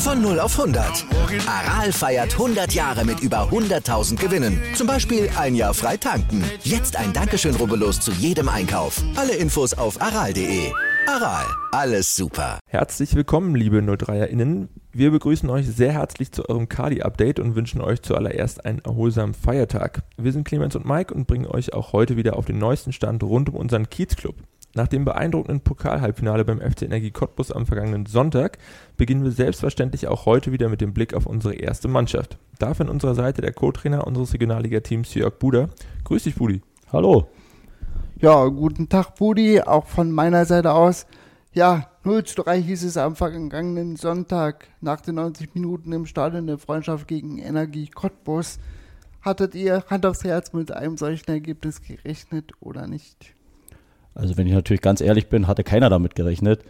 Von 0 auf 100. Aral feiert 100 Jahre mit über 100.000 Gewinnen. Zum Beispiel ein Jahr frei tanken. Jetzt ein Dankeschön, rubbellos zu jedem Einkauf. Alle Infos auf aral.de. Aral, alles super. Herzlich willkommen, liebe 03erInnen. Wir begrüßen euch sehr herzlich zu eurem Kali-Update und wünschen euch zuallererst einen erholsamen Feiertag. Wir sind Clemens und Mike und bringen euch auch heute wieder auf den neuesten Stand rund um unseren Kiezclub. Nach dem beeindruckenden Pokal-Halbfinale beim FC Energie Cottbus am vergangenen Sonntag beginnen wir selbstverständlich auch heute wieder mit dem Blick auf unsere erste Mannschaft. Dafür an unserer Seite der Co-Trainer unseres Regionalliga-Teams Jörg Buder. Grüß dich, Budi. Hallo. Ja, guten Tag, Budi, auch von meiner Seite aus. Ja, 0 zu 3 hieß es am vergangenen Sonntag nach den 90 Minuten im Stadion der Freundschaft gegen Energie Cottbus. Hattet ihr Hand aufs Herz mit einem solchen Ergebnis gerechnet oder nicht? Also wenn ich natürlich ganz ehrlich bin, hatte keiner damit gerechnet.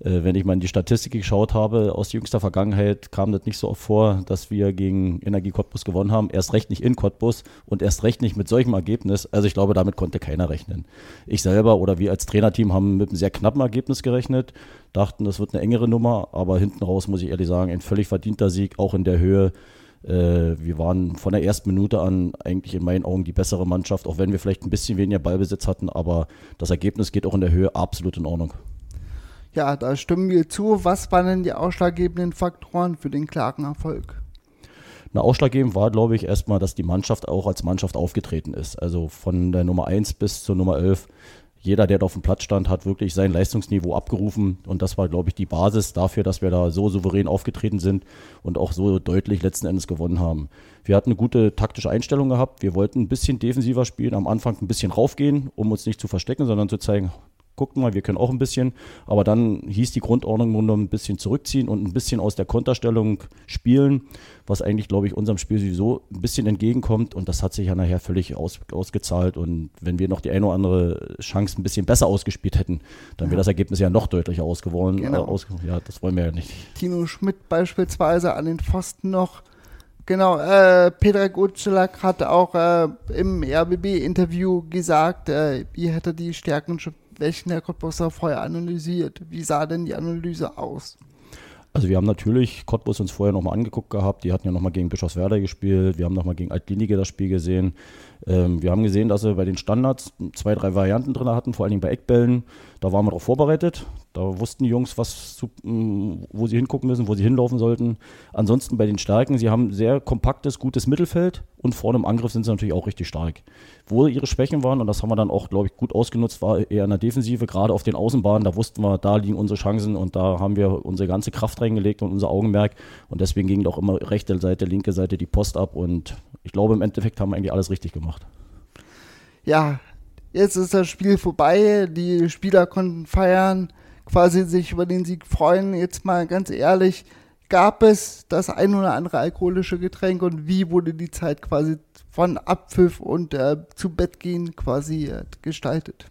Äh, wenn ich mal in die Statistik geschaut habe, aus jüngster Vergangenheit kam das nicht so oft vor, dass wir gegen Energie Cottbus gewonnen haben. Erst recht nicht in Cottbus und erst recht nicht mit solchem Ergebnis. Also ich glaube, damit konnte keiner rechnen. Ich selber oder wir als Trainerteam haben mit einem sehr knappen Ergebnis gerechnet, dachten, das wird eine engere Nummer, aber hinten raus muss ich ehrlich sagen, ein völlig verdienter Sieg, auch in der Höhe. Äh, wir waren von der ersten Minute an eigentlich in meinen Augen die bessere Mannschaft, auch wenn wir vielleicht ein bisschen weniger Ballbesitz hatten, aber das Ergebnis geht auch in der Höhe absolut in Ordnung. Ja, da stimmen wir zu. Was waren denn die ausschlaggebenden Faktoren für den klaren Erfolg? Na, ausschlaggebend war, glaube ich, erstmal, dass die Mannschaft auch als Mannschaft aufgetreten ist. Also von der Nummer 1 bis zur Nummer 11 jeder, der da auf dem Platz stand, hat wirklich sein Leistungsniveau abgerufen. Und das war, glaube ich, die Basis dafür, dass wir da so souverän aufgetreten sind und auch so deutlich letzten Endes gewonnen haben. Wir hatten eine gute taktische Einstellung gehabt. Wir wollten ein bisschen defensiver spielen, am Anfang ein bisschen raufgehen, um uns nicht zu verstecken, sondern zu zeigen, guckt mal, wir können auch ein bisschen. Aber dann hieß die Grundordnung nur noch ein bisschen zurückziehen und ein bisschen aus der Konterstellung spielen, was eigentlich, glaube ich, unserem Spiel sowieso ein bisschen entgegenkommt. Und das hat sich ja nachher völlig aus, ausgezahlt. Und wenn wir noch die eine oder andere Chance ein bisschen besser ausgespielt hätten, dann wäre das Ergebnis ja noch deutlicher ausgeworden. Genau. Äh, aus, ja, das wollen wir ja nicht. Tino Schmidt beispielsweise an den Pfosten noch. Genau, äh, Petra Gutschelak hat auch äh, im RBB-Interview gesagt, äh, wie hätte die Stärken Schwächen der Cottbusser vorher analysiert. Wie sah denn die Analyse aus? Also wir haben natürlich Cottbus uns vorher nochmal angeguckt gehabt. Die hatten ja nochmal gegen Bischofswerda gespielt. Wir haben nochmal gegen Altlinige das Spiel gesehen. Ähm, wir haben gesehen, dass sie bei den Standards zwei, drei Varianten drin hatten, vor allen Dingen bei Eckbällen. Da waren wir darauf vorbereitet. Da wussten die Jungs, was zu, mm, wo sie hingucken müssen, wo sie hinlaufen sollten. Ansonsten bei den Stärken, sie haben sehr kompaktes, gutes Mittelfeld und vorne im Angriff sind sie natürlich auch richtig stark. Wo ihre Schwächen waren, und das haben wir dann auch, glaube ich, gut ausgenutzt, war eher in der Defensive, gerade auf den Außenbahnen. Da wussten wir, da liegen unsere Chancen und da haben wir unsere ganze Kraft reingelegt und unser Augenmerk. Und deswegen ging auch immer rechte Seite, linke Seite die Post ab. Und ich glaube, im Endeffekt haben wir eigentlich alles richtig gemacht. Ja, jetzt ist das Spiel vorbei. Die Spieler konnten feiern quasi sich über den Sieg freuen. Jetzt mal ganz ehrlich, gab es das ein oder andere alkoholische Getränk und wie wurde die Zeit quasi von Abpfiff und äh, zu Bett gehen quasi äh, gestaltet?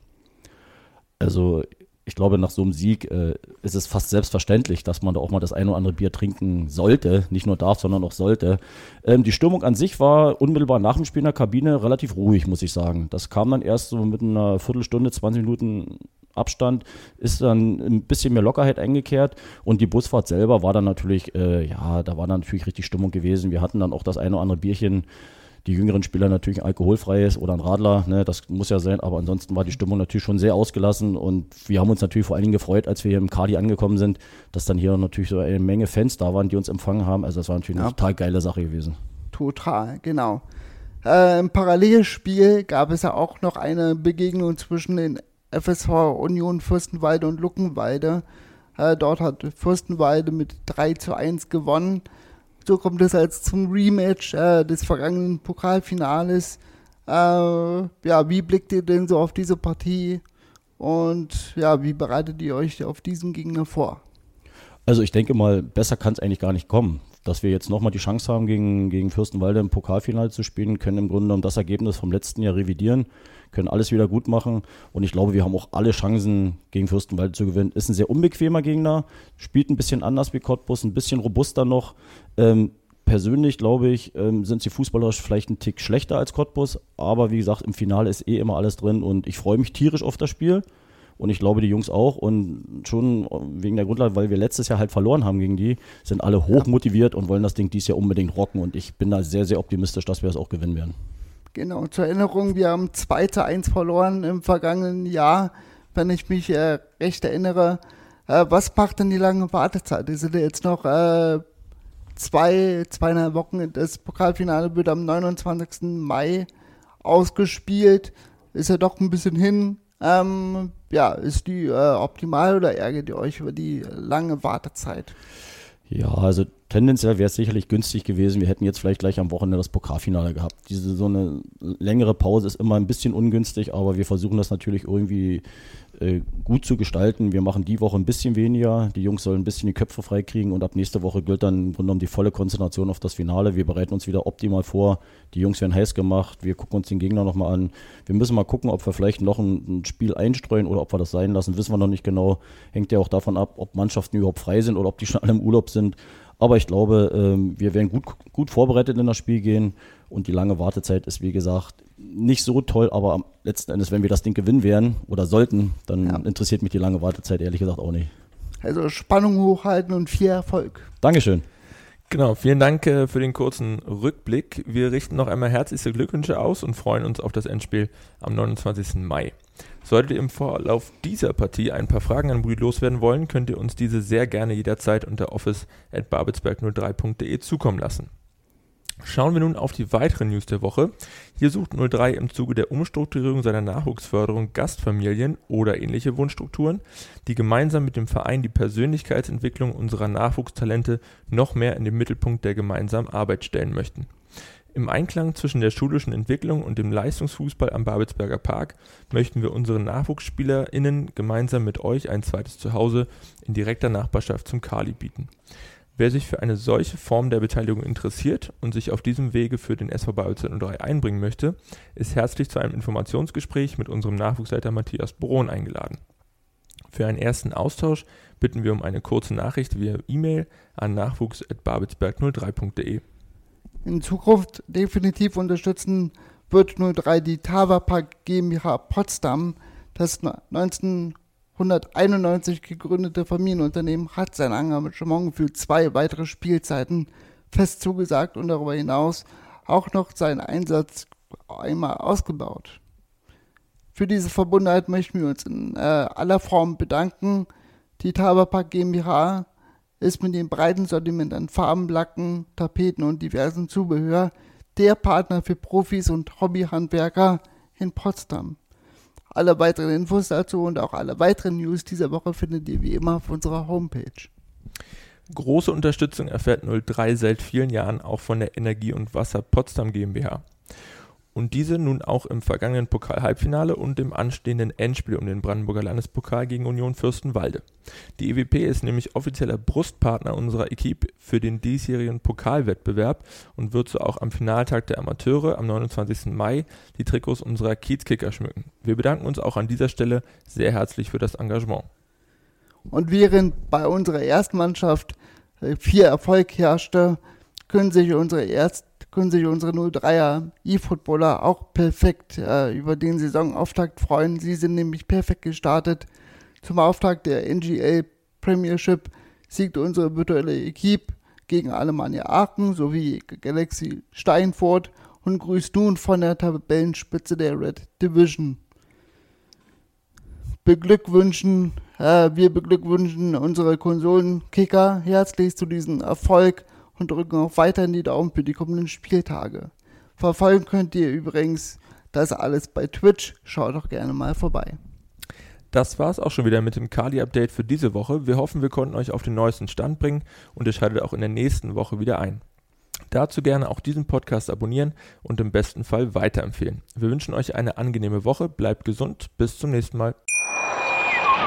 Also ich glaube, nach so einem Sieg äh, ist es fast selbstverständlich, dass man da auch mal das ein oder andere Bier trinken sollte. Nicht nur darf, sondern auch sollte. Ähm, die Stimmung an sich war unmittelbar nach dem Spiel in der Kabine relativ ruhig, muss ich sagen. Das kam dann erst so mit einer Viertelstunde, 20 Minuten Abstand ist dann ein bisschen mehr Lockerheit eingekehrt und die Busfahrt selber war dann natürlich, äh, ja, da war dann natürlich richtig Stimmung gewesen. Wir hatten dann auch das eine oder andere Bierchen. Die jüngeren Spieler natürlich ein alkoholfreies oder ein Radler, ne, das muss ja sein, aber ansonsten war die Stimmung natürlich schon sehr ausgelassen und wir haben uns natürlich vor allen Dingen gefreut, als wir hier im Kadi angekommen sind, dass dann hier natürlich so eine Menge Fans da waren, die uns empfangen haben. Also das war natürlich ja. eine total geile Sache gewesen. Total, genau. Äh, Im Parallelspiel gab es ja auch noch eine Begegnung zwischen den FSV Union Fürstenwalde und Luckenwalde. Äh, dort hat Fürstenwalde mit 3 zu 1 gewonnen. So kommt es als zum Rematch äh, des vergangenen Pokalfinales. Äh, ja, wie blickt ihr denn so auf diese Partie? Und ja, wie bereitet ihr euch auf diesen Gegner vor? Also ich denke mal, besser kann es eigentlich gar nicht kommen. Dass wir jetzt nochmal die Chance haben, gegen, gegen Fürstenwalde im Pokalfinale zu spielen, können im Grunde genommen das Ergebnis vom letzten Jahr revidieren, können alles wieder gut machen. Und ich glaube, wir haben auch alle Chancen, gegen Fürstenwalde zu gewinnen. Ist ein sehr unbequemer Gegner, spielt ein bisschen anders wie Cottbus, ein bisschen robuster noch. Ähm, persönlich glaube ich, ähm, sind sie fußballerisch vielleicht einen Tick schlechter als Cottbus, aber wie gesagt, im Finale ist eh immer alles drin und ich freue mich tierisch auf das Spiel. Und ich glaube, die Jungs auch. Und schon wegen der Grundlage, weil wir letztes Jahr halt verloren haben gegen die, sind alle hoch motiviert und wollen das Ding dieses Jahr unbedingt rocken. Und ich bin da sehr, sehr optimistisch, dass wir das auch gewinnen werden. Genau, zur Erinnerung, wir haben 2 zu 1 verloren im vergangenen Jahr, wenn ich mich äh, recht erinnere. Äh, was macht denn die lange Wartezeit? Die sind ja jetzt noch äh, zwei, zweieinhalb Wochen. Das Pokalfinale wird am 29. Mai ausgespielt. Ist ja doch ein bisschen hin. Ähm, ja, ist die äh, optimal oder ärgert ihr euch über die lange Wartezeit? Ja, also tendenziell wäre es sicherlich günstig gewesen. Wir hätten jetzt vielleicht gleich am Wochenende das Pokalfinale gehabt. Diese so eine längere Pause ist immer ein bisschen ungünstig, aber wir versuchen das natürlich irgendwie äh, gut zu gestalten. Wir machen die Woche ein bisschen weniger. Die Jungs sollen ein bisschen die Köpfe freikriegen und ab nächste Woche gilt dann im Grunde genommen die volle Konzentration auf das Finale. Wir bereiten uns wieder optimal vor. Die Jungs werden heiß gemacht. Wir gucken uns den Gegner nochmal an. Wir müssen mal gucken, ob wir vielleicht noch ein, ein, Spiel einstreuen oder ob wir das sein lassen. Wissen wir noch nicht genau. Hängt ja auch davon ab, ob Mannschaften überhaupt frei sind oder ob die schon alle im Urlaub sind. Aber ich glaube, ähm, wir werden gut, gut vorbereitet in das Spiel gehen und die lange Wartezeit ist, wie gesagt, nicht so toll, aber am letzten Endes, wenn wir das Ding gewinnen werden oder sollten, dann ja. interessiert mich die lange Wartezeit ehrlich gesagt auch nicht. Also Spannung hochhalten und viel Erfolg. Dankeschön. Genau, vielen Dank äh, für den kurzen Rückblick. Wir richten noch einmal herzlichste Glückwünsche aus und freuen uns auf das Endspiel am 29. Mai. Solltet ihr im Vorlauf dieser Partie ein paar Fragen an Brüd loswerden wollen, könnt ihr uns diese sehr gerne jederzeit unter office.babelsberg03.de zukommen lassen. Schauen wir nun auf die weiteren News der Woche. Hier sucht 03 im Zuge der Umstrukturierung seiner Nachwuchsförderung Gastfamilien oder ähnliche Wunschstrukturen, die gemeinsam mit dem Verein die Persönlichkeitsentwicklung unserer Nachwuchstalente noch mehr in den Mittelpunkt der gemeinsamen Arbeit stellen möchten. Im Einklang zwischen der schulischen Entwicklung und dem Leistungsfußball am Babelsberger Park möchten wir unseren NachwuchsspielerInnen gemeinsam mit euch ein zweites Zuhause in direkter Nachbarschaft zum Kali bieten. Wer sich für eine solche Form der Beteiligung interessiert und sich auf diesem Wege für den SV Babelsberg 03 einbringen möchte, ist herzlich zu einem Informationsgespräch mit unserem Nachwuchsleiter Matthias Brohn eingeladen. Für einen ersten Austausch bitten wir um eine kurze Nachricht via E-Mail an nachwuchs.babelsberg03.de in Zukunft definitiv unterstützen wird 03 die Tavapak GmbH Potsdam. Das 1991 gegründete Familienunternehmen hat sein Engagement für zwei weitere Spielzeiten fest zugesagt und darüber hinaus auch noch seinen Einsatz einmal ausgebaut. Für diese Verbundenheit möchten wir uns in äh, aller Form bedanken. Die Tavapak GmbH ist mit dem breiten Sortiment an Farben, Lacken, Tapeten und diversen Zubehör der Partner für Profis und Hobbyhandwerker in Potsdam. Alle weiteren Infos dazu und auch alle weiteren News dieser Woche findet ihr wie immer auf unserer Homepage. Große Unterstützung erfährt 03 seit vielen Jahren auch von der Energie und Wasser Potsdam GmbH und diese nun auch im vergangenen Pokal-Halbfinale und im anstehenden Endspiel um den Brandenburger Landespokal gegen Union Fürstenwalde. Die EWP ist nämlich offizieller Brustpartner unserer Equipe für den diesjährigen Pokalwettbewerb und wird so auch am Finaltag der Amateure am 29. Mai die Trikots unserer Kiezkicker schmücken. Wir bedanken uns auch an dieser Stelle sehr herzlich für das Engagement. Und während bei unserer Erstmannschaft viel Erfolg herrschte, können sich unsere Erst können sich unsere 03er E-Footballer auch perfekt äh, über den Saisonauftakt freuen. Sie sind nämlich perfekt gestartet. Zum Auftakt der NGL Premiership siegt unsere virtuelle Equipe gegen Alemannia Aachen sowie Galaxy Steinfurt und grüßt nun von der Tabellenspitze der Red Division. Beglückwünschen, äh, wir beglückwünschen unsere Konsolenkicker herzlich zu diesem Erfolg und drücken auch weiterhin die Daumen für die kommenden Spieltage. Verfolgen könnt ihr übrigens das alles bei Twitch. Schaut doch gerne mal vorbei. Das war es auch schon wieder mit dem Kali-Update für diese Woche. Wir hoffen, wir konnten euch auf den neuesten Stand bringen und ihr schaltet auch in der nächsten Woche wieder ein. Dazu gerne auch diesen Podcast abonnieren und im besten Fall weiterempfehlen. Wir wünschen euch eine angenehme Woche, bleibt gesund, bis zum nächsten Mal.